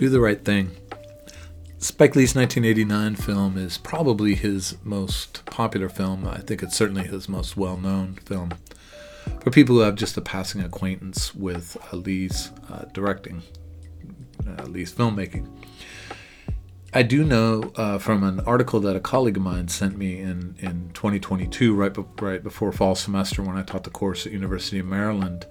Do the Right Thing. Spike Lee's 1989 film is probably his most popular film. I think it's certainly his most well known film. For people who have just a passing acquaintance with uh, Lee's uh, directing, uh, Lee's filmmaking. I do know uh, from an article that a colleague of mine sent me in, in 2022, right, be- right before fall semester when I taught the course at University of Maryland,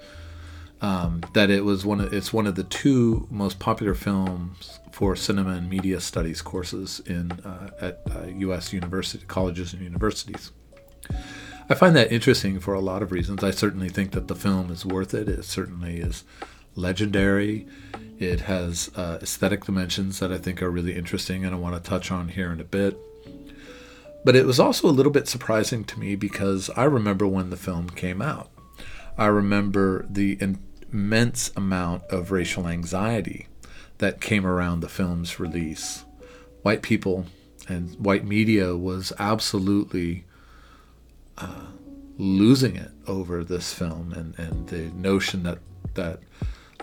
um, that it was one of it's one of the two most popular films for cinema and media studies courses in uh, at uh, U.S. university colleges and universities. I find that interesting for a lot of reasons. I certainly think that the film is worth it. It certainly is legendary. It has uh, aesthetic dimensions that I think are really interesting, and I want to touch on here in a bit. But it was also a little bit surprising to me because I remember when the film came out. I remember the immense amount of racial anxiety that came around the film's release. White people and white media was absolutely uh, losing it over this film and, and the notion that, that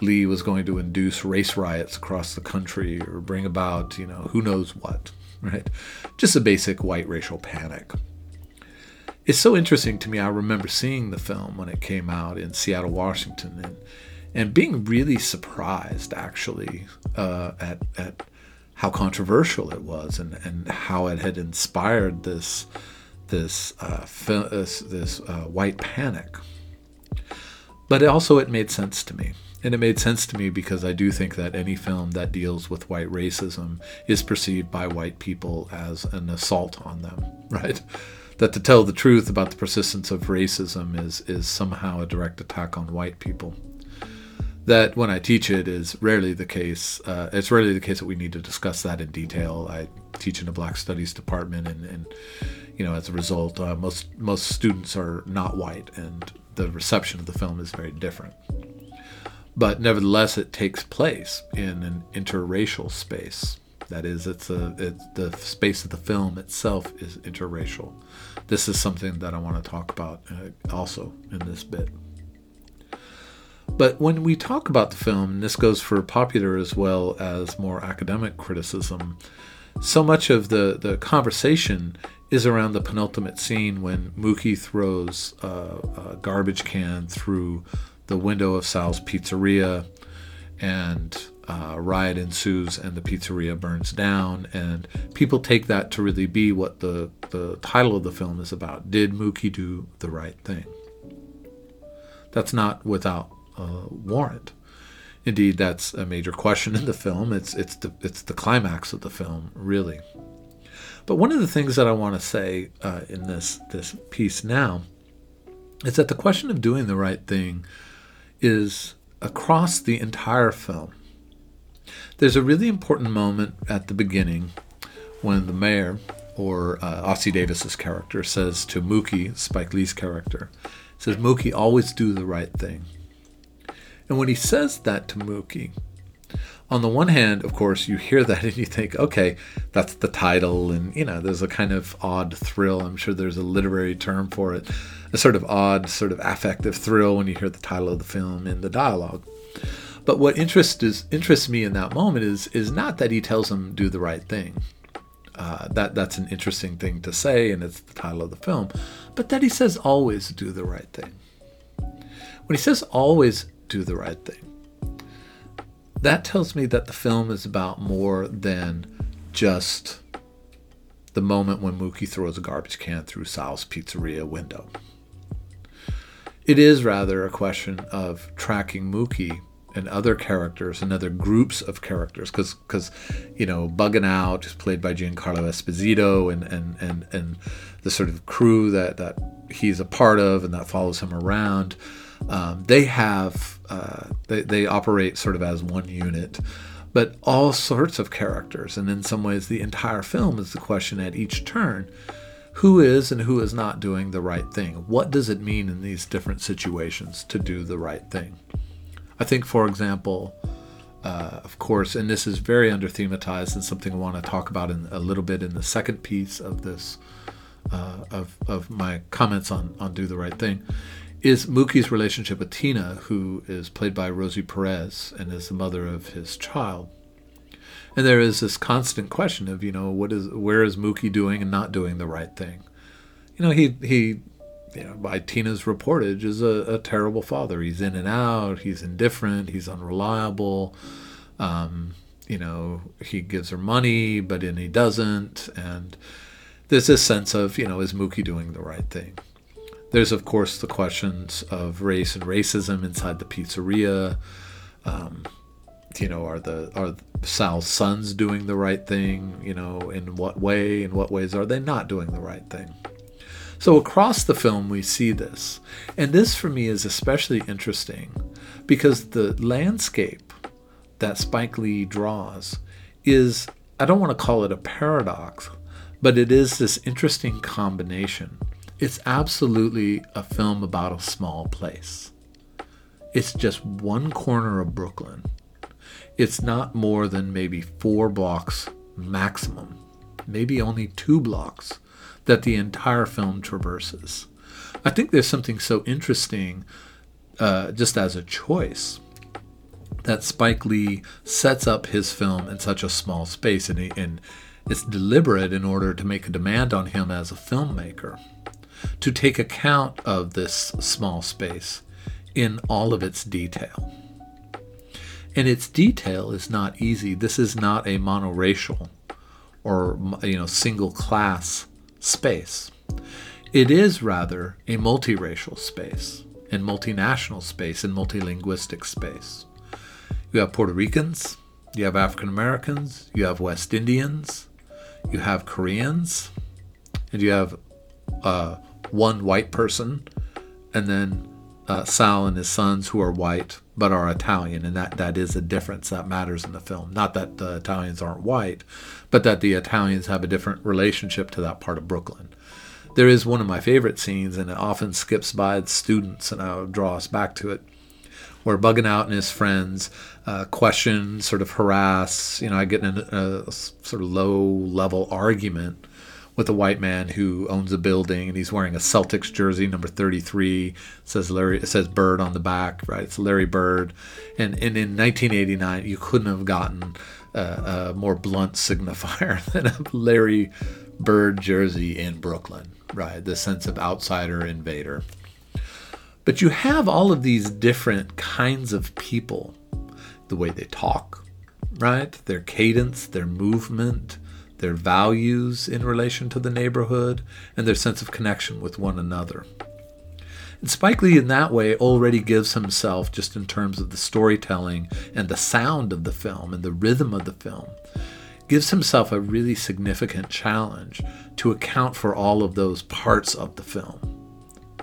Lee was going to induce race riots across the country or bring about, you know, who knows what, right? Just a basic white racial panic it's so interesting to me. I remember seeing the film when it came out in Seattle, Washington, and and being really surprised actually uh, at at how controversial it was and, and how it had inspired this this uh, this, this uh, white panic. But it also it made sense to me. And it made sense to me because I do think that any film that deals with white racism is perceived by white people as an assault on them, right? That to tell the truth about the persistence of racism is is somehow a direct attack on white people. That when I teach it is rarely the case. Uh, it's rarely the case that we need to discuss that in detail. I teach in a Black Studies department, and, and you know, as a result, uh, most most students are not white, and the reception of the film is very different. But nevertheless, it takes place in an interracial space. That is, it's a it's the space of the film itself is interracial. This is something that I want to talk about uh, also in this bit. But when we talk about the film, and this goes for popular as well as more academic criticism, so much of the, the conversation is around the penultimate scene when Mookie throws a, a garbage can through the window of Sal's pizzeria and uh, riot ensues and the pizzeria burns down. And people take that to really be what the, the title of the film is about. Did Mookie do the right thing? That's not without warrant. Indeed, that's a major question in the film. It's, it's, the, it's the climax of the film, really. But one of the things that I want to say uh, in this, this piece now is that the question of doing the right thing is across the entire film. There's a really important moment at the beginning when the mayor, or uh, Ossie Davis's character, says to Mookie, Spike Lee's character, says, Mookie, always do the right thing. And when he says that to Mookie, on the one hand, of course, you hear that and you think, okay, that's the title, and you know, there's a kind of odd thrill. I'm sure there's a literary term for it, a sort of odd, sort of affective thrill when you hear the title of the film in the dialogue. But what interests is, interests me in that moment is is not that he tells him do the right thing. Uh, that that's an interesting thing to say, and it's the title of the film. But that he says always do the right thing. When he says always do the right thing, that tells me that the film is about more than just the moment when Mookie throws a garbage can through Sal's pizzeria window. It is rather a question of tracking Mookie and other characters and other groups of characters because because you know Bugging Out is played by Giancarlo Esposito and and and and the sort of crew that that he's a part of and that follows him around um, they have uh, they, they operate sort of as one unit but all sorts of characters and in some ways the entire film is the question at each turn who is and who is not doing the right thing? What does it mean in these different situations to do the right thing I think, for example, uh, of course, and this is very under thematized and something I want to talk about in a little bit in the second piece of this, uh, of, of my comments on, on Do the Right Thing, is Mookie's relationship with Tina, who is played by Rosie Perez and is the mother of his child. And there is this constant question of, you know, what is where is Mookie doing and not doing the right thing? You know, he he you know, by Tina's reportage, is a, a terrible father. He's in and out. He's indifferent. He's unreliable. Um, you know, he gives her money, but then he doesn't. And there's this sense of, you know, is Mookie doing the right thing? There's, of course, the questions of race and racism inside the pizzeria. Um, you know, are the are Sal's sons doing the right thing? You know, in what way? In what ways are they not doing the right thing? So across the film, we see this, and this for me is especially interesting because the landscape that Spike Lee draws is I don't want to call it a paradox, but it is this interesting combination. It's absolutely a film about a small place. It's just one corner of Brooklyn. It's not more than maybe four blocks maximum, maybe only two blocks that the entire film traverses. I think there's something so interesting uh, just as a choice that Spike Lee sets up his film in such a small space, and, he, and it's deliberate in order to make a demand on him as a filmmaker to take account of this small space in all of its detail. And its detail is not easy. This is not a monoracial or you know single class space. It is rather a multiracial space and multinational space and multilinguistic space. You have Puerto Ricans, you have African Americans, you have West Indians, you have Koreans, and you have uh, one white person, and then uh, Sal and his sons who are white but are Italian, and that, that is a difference that matters in the film. Not that the Italians aren't white, but that the Italians have a different relationship to that part of Brooklyn. There is one of my favorite scenes, and it often skips by the students, and I'll draw us back to it, where Bugging Out and his friends uh, question, sort of harass. You know, I get in a, a sort of low level argument with a white man who owns a building and he's wearing a Celtics jersey, number 33. Says Larry. It says Bird on the back, right? It's Larry Bird. And, and in 1989, you couldn't have gotten a, more blunt signifier than a Larry Bird jersey in Brooklyn, right? The sense of outsider invader. But you have all of these different kinds of people, the way they talk, right? Their cadence, their movement, their values in relation to the neighborhood, and their sense of connection with one another. And Spike Lee, in that way, already gives himself, just in terms of the storytelling and the sound of the film and the rhythm of the film, gives himself a really significant challenge to account for all of those parts of the film.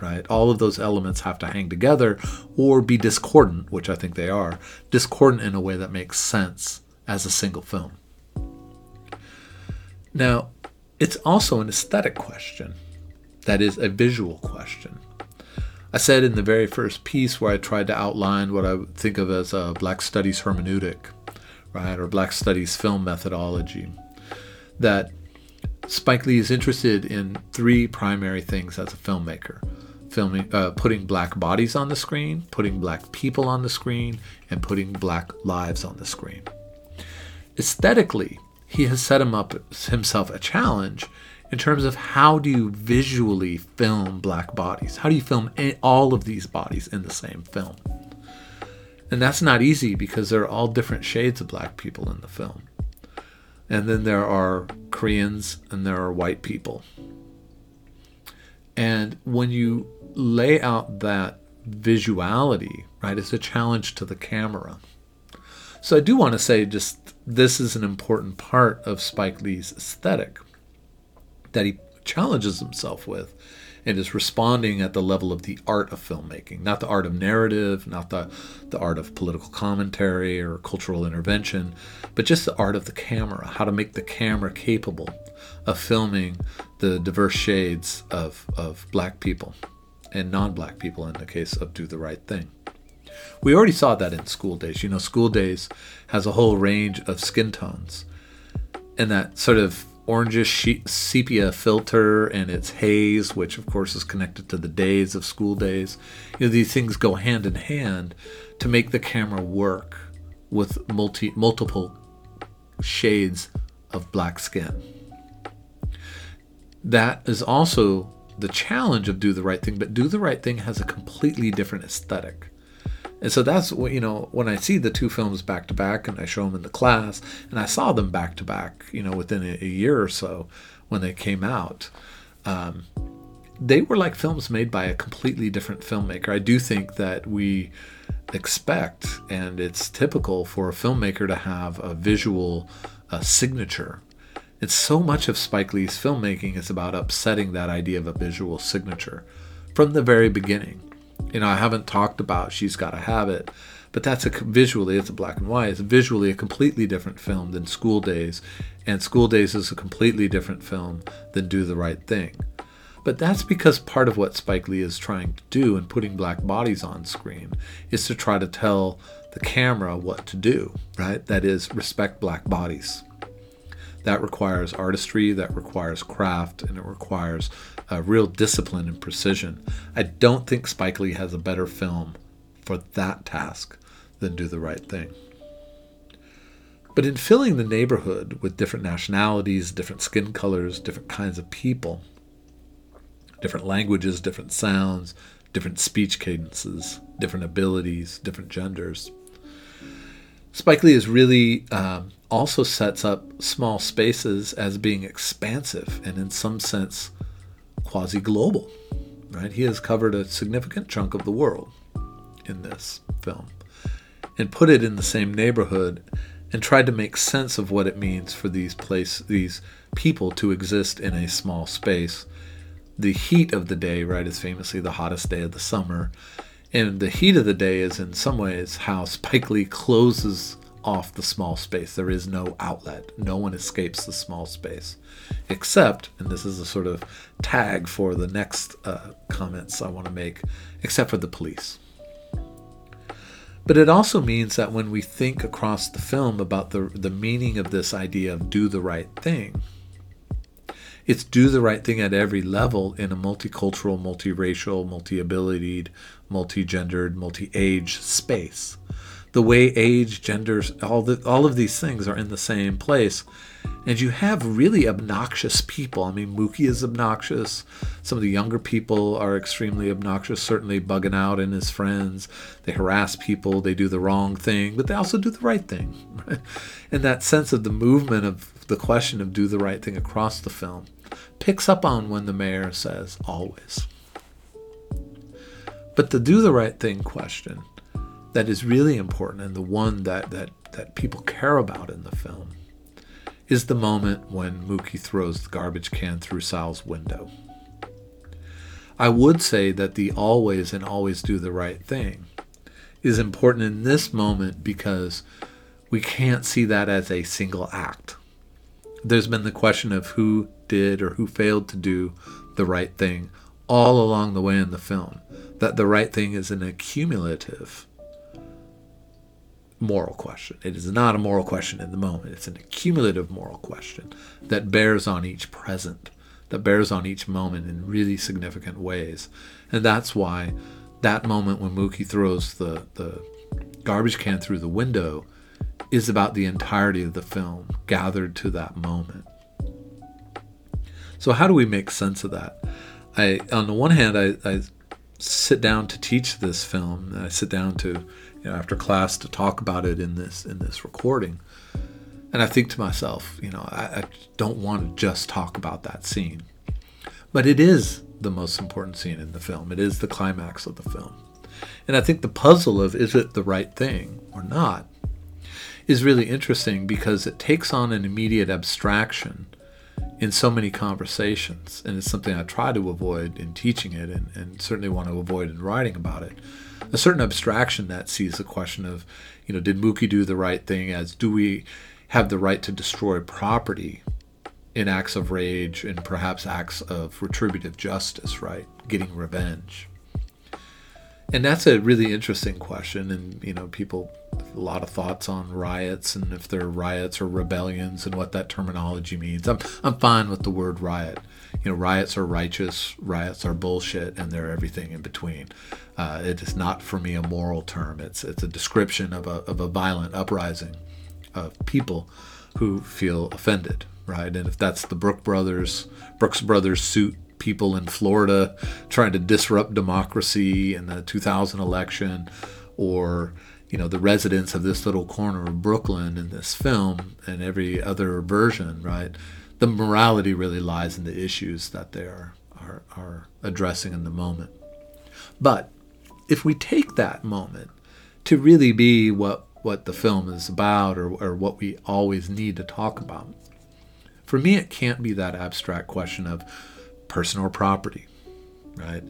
Right? All of those elements have to hang together or be discordant, which I think they are, discordant in a way that makes sense as a single film. Now, it's also an aesthetic question, that is, a visual question. I said in the very first piece where I tried to outline what I think of as a Black Studies hermeneutic, right, or Black Studies film methodology, that Spike Lee is interested in three primary things as a filmmaker filming, uh, putting black bodies on the screen, putting black people on the screen, and putting black lives on the screen. Aesthetically, he has set him up himself a challenge in terms of how do you visually film black bodies? How do you film all of these bodies in the same film? And that's not easy because there are all different shades of black people in the film. And then there are Koreans and there are white people. And when you lay out that visuality, right, it's a challenge to the camera. So I do want to say just this is an important part of Spike Lee's aesthetic that he challenges himself with and is responding at the level of the art of filmmaking, not the art of narrative, not the, the art of political commentary or cultural intervention, but just the art of the camera, how to make the camera capable of filming the diverse shades of, of black people and non black people in the case of Do the Right Thing. We already saw that in School Daze. You know, School Daze has a whole range of skin tones. And that sort of orangish sepia filter and its haze, which of course is connected to the days of School Daze. You know, these things go hand in hand to make the camera work with multi multiple shades of black skin. That is also the challenge of Do the Right Thing, but Do the Right Thing has a completely different aesthetic. And so that's what, you know, when I see the two films back to back and I show them in the class, and I saw them back to back, you know, within a, a year or so when they came out, um, they were like films made by a completely different filmmaker. I do think that we expect, and it's typical for a filmmaker to have a visual uh, signature. It's so much of Spike Lee's filmmaking is about upsetting that idea of a visual signature from the very beginning. You know, I haven't talked about She's Gotta Have It, but that's a visually, it's a black and white. It's visually a completely different film than School Daze, and School Daze is a completely different film than Do the Right Thing. But that's because part of what Spike Lee is trying to do in putting black bodies on screen is to try to tell the camera what to do, right? That is, respect black bodies. That requires artistry, that requires craft, and it requires a real discipline and precision. I don't think Spike Lee has a better film for that task than Do the Right Thing. But in filling the neighborhood with different nationalities, different skin colors, different kinds of people, different languages, different sounds, different speech cadences, different abilities, different genders. Spike Lee is really um, also sets up small spaces as being expansive and in some sense quasi global. Right? He has covered a significant chunk of the world in this film and put it in the same neighborhood and tried to make sense of what it means for these place these people to exist in a small space the heat of the day, right, is famously the hottest day of the summer. And the heat of the day is, in some ways, how Spike Lee closes off the small space. There is no outlet. No one escapes the small space. Except, and this is a sort of tag for the next uh, comments I want to make, except for the police. But it also means that when we think across the film about the, the meaning of this idea of do the right thing, it's do the right thing at every level in a multicultural, multiracial, multi-abilitied, multi-gendered, multi-age space. The way age, genders, all the all of these things are in the same place. And you have really obnoxious people. I mean, Mookie is obnoxious. Some of the younger people are extremely obnoxious, certainly Bugging Out in his friends. They harass people, they do the wrong thing, but they also do the right thing. And that sense of the movement of the question of do the right thing across the film picks up on when the mayor says always. But the do the right thing question that is really important and the one that, that, that people care about in the film is the moment when Mookie throws the garbage can through Sal's window. I would say that the always and always do the right thing is important in this moment because we can't see that as a single act. There's been the question of who did or who failed to do the right thing all along the way in the film. That the right thing is an accumulative moral question. It is not a moral question in the moment, it's an accumulative moral question that bears on each present, that bears on each moment in really significant ways. And that's why that moment when Mookie throws the, the garbage can through the window is about the entirety of the film gathered to that moment. So how do we make sense of that? I, on the one hand, I, I sit down to teach this film. I sit down to, you know, after class to talk about it in this in this recording, and I think to myself, you know, I, I don't want to just talk about that scene, but it is the most important scene in the film. It is the climax of the film, and I think the puzzle of is it the right thing or not is really interesting because it takes on an immediate abstraction in so many conversations. And it's something I try to avoid in teaching it and, and certainly want to avoid in writing about it. A certain abstraction that sees the question of, you know, did Mookie do the right thing as do we have the right to destroy property in acts of rage and perhaps acts of retributive justice, right? Getting revenge. And that's a really interesting question. And, you know, people a lot of thoughts on riots and if they're riots or rebellions and what that terminology means. I'm I'm fine with the word riot. You know, riots are righteous, riots are bullshit, and they're everything in between. Uh, it is not for me a moral term. It's it's a description of a of a violent uprising of people. who feel offended, right? And if that's the Brook brothers, Brooks brothers suit people in Florida trying to disrupt democracy in the 2000 election, or you know the residents of this little corner of Brooklyn in this film and every other version, right? The morality really lies in the issues that they are, are, are addressing in the moment. But if we take that moment to really be what what the film is about or, or what we always need to talk about. For me, it can't be that abstract question of person or property, right?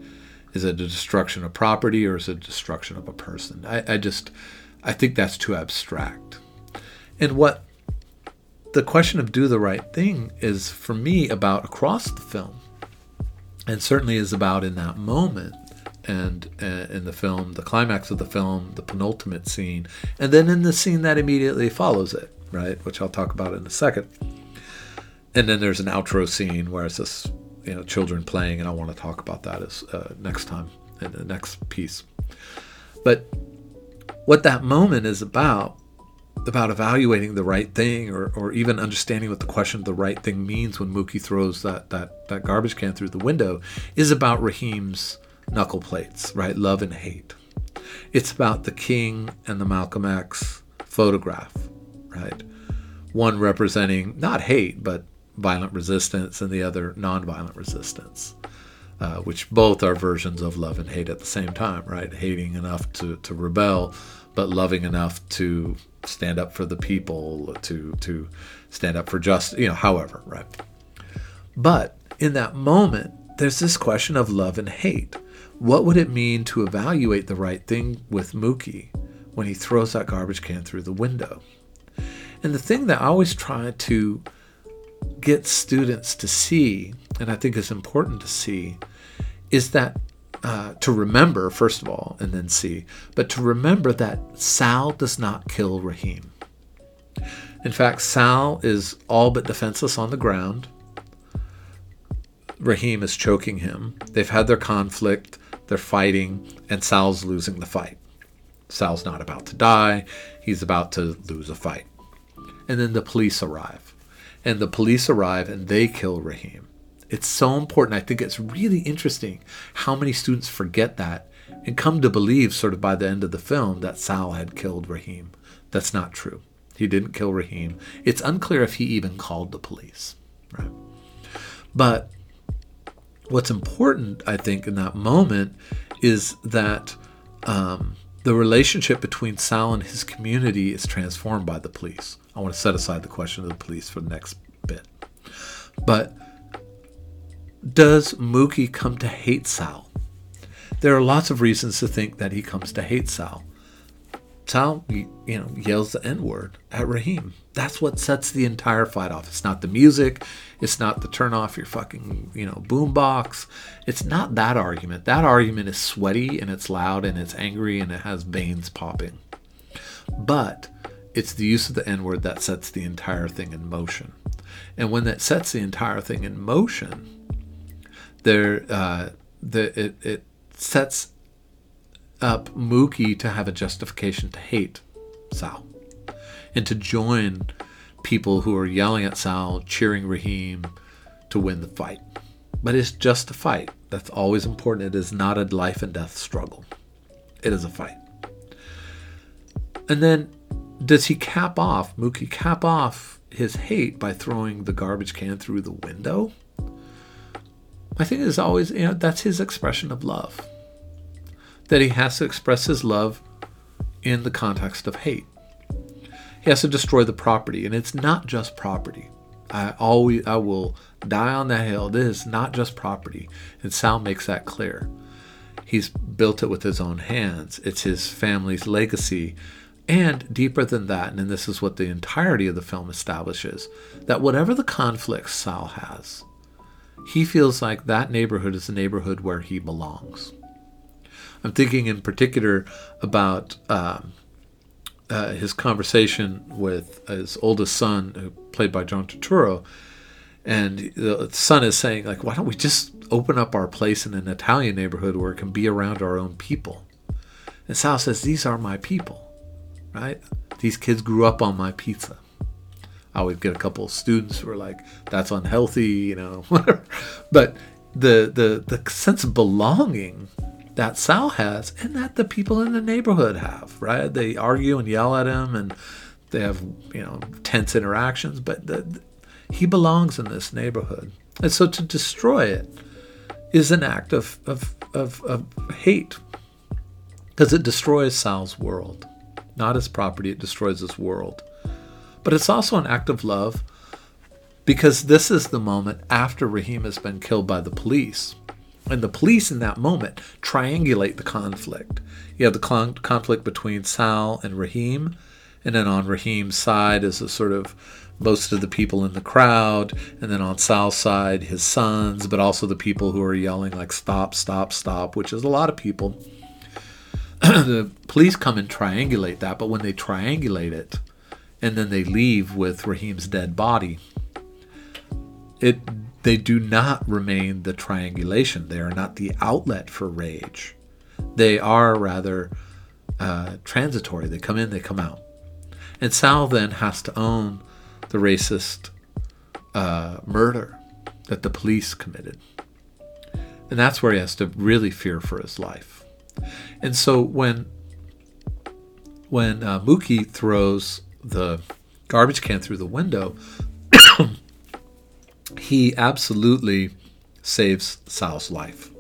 Is it a destruction of property or is it a destruction of a person? I, I just, I think that's too abstract. And what the question of do the right thing is for me about across the film, and certainly is about in that moment and uh, in the film, the climax of the film, the penultimate scene, and then in the scene that immediately follows it, right, which I'll talk about in a second. And then there's an outro scene where it's just you know children playing, and I want to talk about that as uh, next time in the next piece. But what that moment is about about evaluating the right thing or, or even understanding what the question of the right thing means when Mookie throws that, that, that garbage can through the window is about Raheem's knuckle plates, right? Love and hate. It's about the King and the Malcolm X photograph, right? One representing not hate, but violent resistance, and the other nonviolent resistance, uh, which both are versions of love and hate at the same time, right? Hating enough to, to rebel, but loving enough to stand up for the people, to, to stand up for justice, you know, however, right? But in that moment, there's this question of love and hate. What would it mean to evaluate the right thing with Mookie when he throws that garbage can through the window? And the thing that I always try to get students to see, and I think is important to see, is that uh, to remember, first of all, and then see, but to remember that Sal does not kill Raheem. In fact, Sal is all but defenseless on the ground. Raheem is choking him. They've had their conflict. They're fighting, and Sal's losing the fight. Sal's not about to die, he's about to lose a fight. And then the police arrive. And the police arrive and they kill Raheem. It's so important. I think it's really interesting how many students forget that and come to believe, sort of by the end of the film, that Sal had killed Raheem. That's not true. He didn't kill Raheem. It's unclear if he even called the police. Right? But what's important, I think, in that moment is that um, the relationship between Sal and his community is transformed by the police. I want to set aside the question of the police for the next bit. But does Mookie come to hate Sal? There are lots of reasons to think that he comes to hate Sal. Sal, you know, yells the N word at Raheem. That's what sets the entire fight off. It's not the music. It's not the turn off your fucking, you know, boombox. It's not that argument. That argument is sweaty and it's loud and it's angry and it has veins popping. But it's the use of the N word that sets the entire thing in motion. And when that sets the entire thing in motion, there, uh, the, it, it sets up Mookie to have a justification to hate Sal and to join people who are yelling at Sal, cheering Raheem to win the fight. But it's just a fight. That's always important. It is not a life and death struggle, it is a fight. And then does he cap off, Mookie cap off his hate by throwing the garbage can through the window? I think it's always, you know, that's his expression of love that he has to express his love in the context of hate. He has to destroy the property, and it's not just property. I always I will die on that hill. This is not just property, and Sal makes that clear. He's built it with his own hands. It's his family's legacy. And deeper than that, and this is what the entirety of the film establishes, that whatever the conflicts Sal has, he feels like that neighborhood is the neighborhood where he belongs. I'm thinking in particular about um, uh, his conversation with his oldest son, played by John Turturro, and the son is saying like, "Why don't we just open up our place in an Italian neighborhood where it can be around our own people?" And Sal says, "These are my people, right? These kids grew up on my pizza. I would get a couple of students who were like, "That's unhealthy," you know. But the the the sense of belonging that Sal has, and that the people in the neighborhood have, right? They argue and yell at him, and they have you know tense interactions, but the, he belongs in this neighborhood, and so to destroy it is an act of of of, of hate because it destroys Sal's world, not as property. It destroys this world, but it's also an act of love because this is the moment after Raheem has been killed by the police. And the police in that moment triangulate the conflict. You have the con- conflict between Sal and Raheem, and then on Raheem's side is a sort of most of the people in the crowd, and then on Sal's side, his sons, but also the people who are yelling, like, stop, stop, stop, which is a lot of people. the police come and triangulate that, but when they triangulate it, and then they leave with Raheem's dead body, it they do not remain the triangulation. They are not the outlet for rage. They are rather uh, transitory. They come in, they come out. And Sal then has to own the racist uh, murder that the police committed. And that's where he has to really fear for his life. And so when when uh, Mookie throws the garbage can through the window, he absolutely saves Sal's life.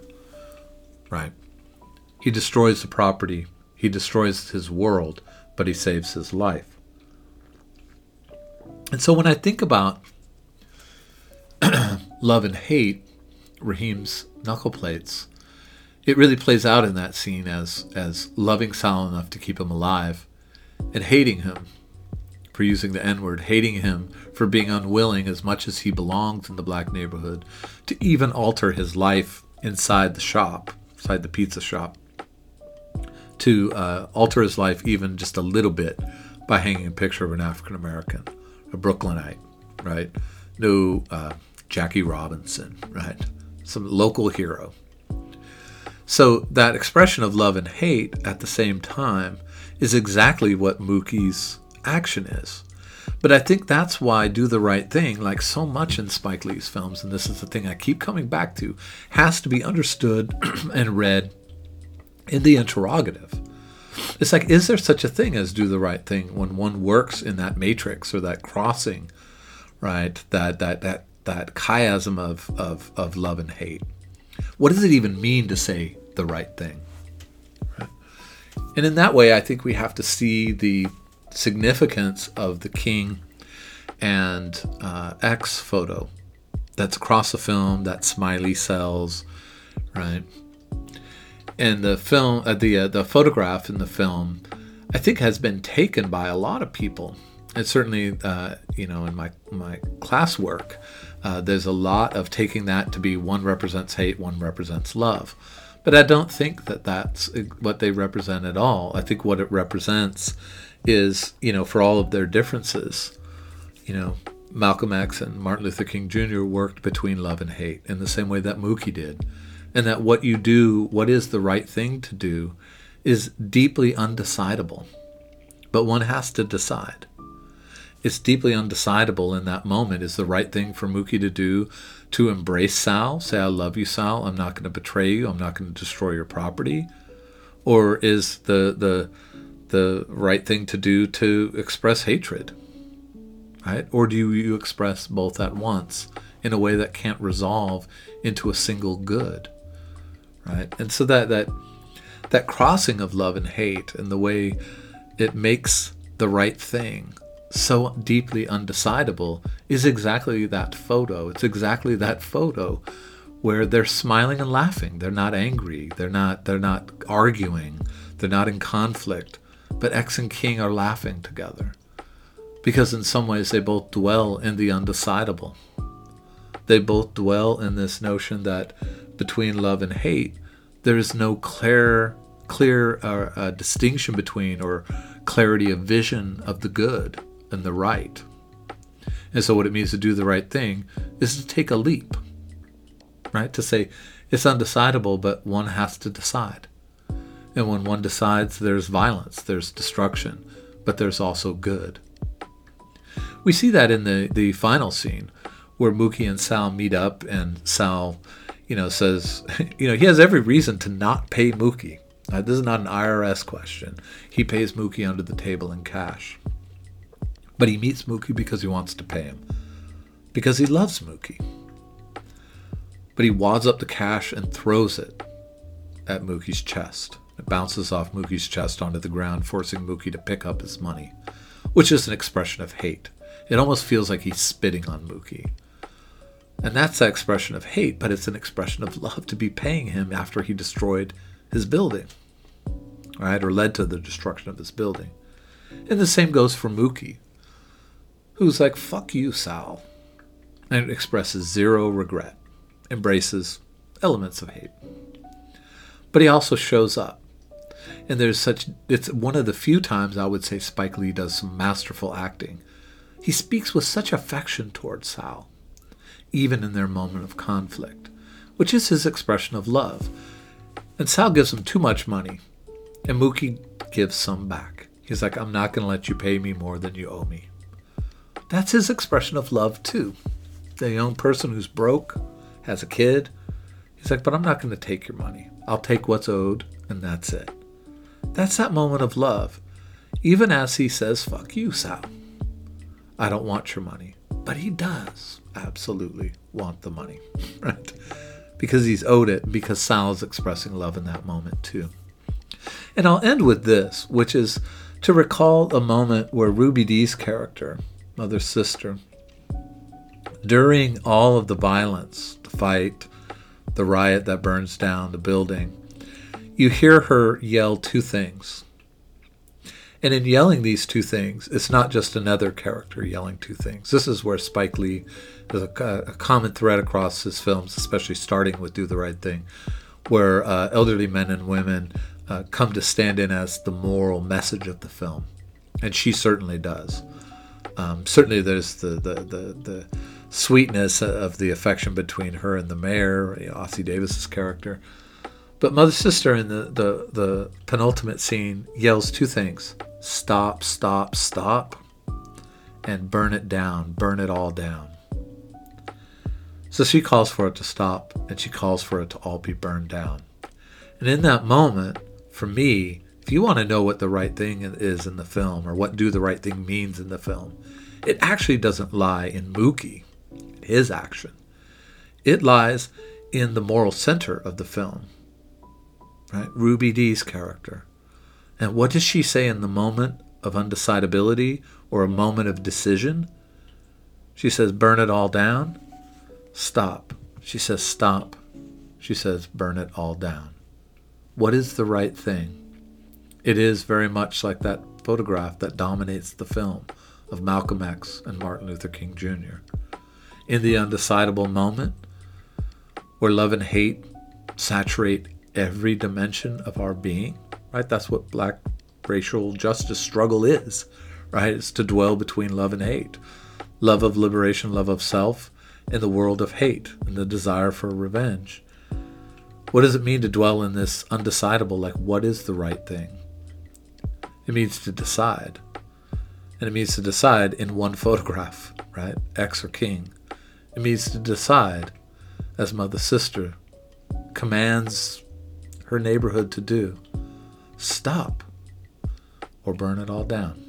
Right? He destroys the property, he destroys his world, but he saves his life. And so when I think about love and hate, Raheem's knuckle plates, it really plays out in that scene as as loving Sal enough to keep him alive and hating him for using the N word, hating him for being unwilling, as much as he belongs in the black neighborhood, to even alter his life inside the shop, inside the pizza shop, to uh, alter his life even just a little bit by hanging a picture of an African American, a Brooklynite, right? No uh, Jackie Robinson, right? Some local hero. So that expression of love and hate at the same time is exactly what Mookie's action is. But I think that's why Do the Right Thing, like so much in Spike Lee's films, and this is the thing I keep coming back to, has to be understood and read in the interrogative. It's like, is there such a thing as do the right thing when one works in that matrix or that crossing, right? That that that that chiasm of of, of love and hate. What does it even mean to say the right thing? And in that way, I think we have to see the significance of the king and uh, X photo that's across the film that Smiley sells, right? And the film, uh, the uh, the photograph in the film, I think has been taken by a lot of people. And certainly, uh, you know, in my my classwork, uh, there's a lot of taking that to be one represents hate, one represents love. But I don't think that that's what they represent at all. I think what it represents is, you know, for all of their differences, you know, Malcolm X and Martin Luther King Jr. worked between love and hate in the same way that Mookie did. And that what you do, what is the right thing to do, is deeply undecidable. But one has to decide. It's deeply undecidable in that moment. Is the right thing for Mookie to do to embrace Sal, say, I love you, Sal, I'm not going to betray you, I'm not going to destroy your property? Or is the, the, the right thing to do to express hatred? Right? Or do you express both at once in a way that can't resolve into a single good? Right? And so that that that crossing of love and hate and the way it makes the right thing so deeply undecidable is exactly that photo. It's exactly that photo where they're smiling and laughing. They're not angry. They're not they're not arguing. They're not in conflict but X and King are laughing together because, in some ways, they both dwell in the undecidable. They both dwell in this notion that between love and hate, there is no clear, clear uh, uh, distinction between or clarity of vision of the good and the right. And so, what it means to do the right thing is to take a leap, right? To say it's undecidable, but one has to decide. And when one decides, there's violence, there's destruction, but there's also good. We see that in the, the final scene where Mookie and Sal meet up and Sal, you know, says, you know, he has every reason to not pay Mookie. Uh, this is not an IRS question. He pays Mookie under the table in cash. But he meets Mookie because he wants to pay him, because he loves Mookie. But he wads up the cash and throws it at Mookie's chest. It bounces off Mookie's chest onto the ground, forcing Mookie to pick up his money, which is an expression of hate. It almost feels like he's spitting on Mookie. And that's that expression of hate, but it's an expression of love to be paying him after he destroyed his building, right? Or led to the destruction of his building. And the same goes for Mookie, who's like, fuck you, Sal, and expresses zero regret, embraces elements of hate. But he also shows up. And there's such, it's one of the few times I would say Spike Lee does some masterful acting. He speaks with such affection towards Sal, even in their moment of conflict, which is his expression of love. And Sal gives him too much money, and Mookie gives some back. He's like, I'm not going to let you pay me more than you owe me. That's his expression of love, too. The young person who's broke, has a kid, he's like, but I'm not going to take your money. I'll take what's owed, and that's it. That's that moment of love. Even as he says, fuck you, Sal. I don't want your money. But he does absolutely want the money, right? Because he's owed it, because Sal is expressing love in that moment, too. And I'll end with this, which is to recall a moment where Ruby Dee's character, Mother Sister, during all of the violence, the fight, the riot that burns down the building, you hear her yell two things. And in yelling these two things, it's not just another character yelling two things. This is where Spike Lee, there's a, a common thread across his films, especially starting with Do the Right Thing, where uh, elderly men and women uh, come to stand in as the moral message of the film. And she certainly does. Um, certainly, there's the, the, the, the sweetness of the affection between her and the mayor, you know, Ossie Davis's character. But Mother Sister in the, the, the penultimate scene yells two things stop, stop, stop, and burn it down, burn it all down. So she calls for it to stop, and she calls for it to all be burned down. And in that moment, for me, if you want to know what the right thing is in the film, or what do the right thing means in the film, it actually doesn't lie in Mookie his action. It lies in the moral center of the film. Right? Ruby Dee's character. And what does she say in the moment of undecidability or a moment of decision? She says, burn it all down. Stop. She says, stop. She says, burn it all down. What is the right thing? It is very much like that photograph that dominates the film of Malcolm X and Martin Luther King Jr in the undecidable moment where love and hate saturate every dimension of our being, right? That's what black racial justice struggle is, right? It's to dwell between love and hate. Love of liberation, love of self, in the world of hate and the desire for revenge. What does it mean to dwell in this undecidable? Like, what is the right thing? It means to decide. And it means to decide in one photograph, right? X or King. It means to decide, as Mother Sister commands her neighborhood to do stop or burn it all down.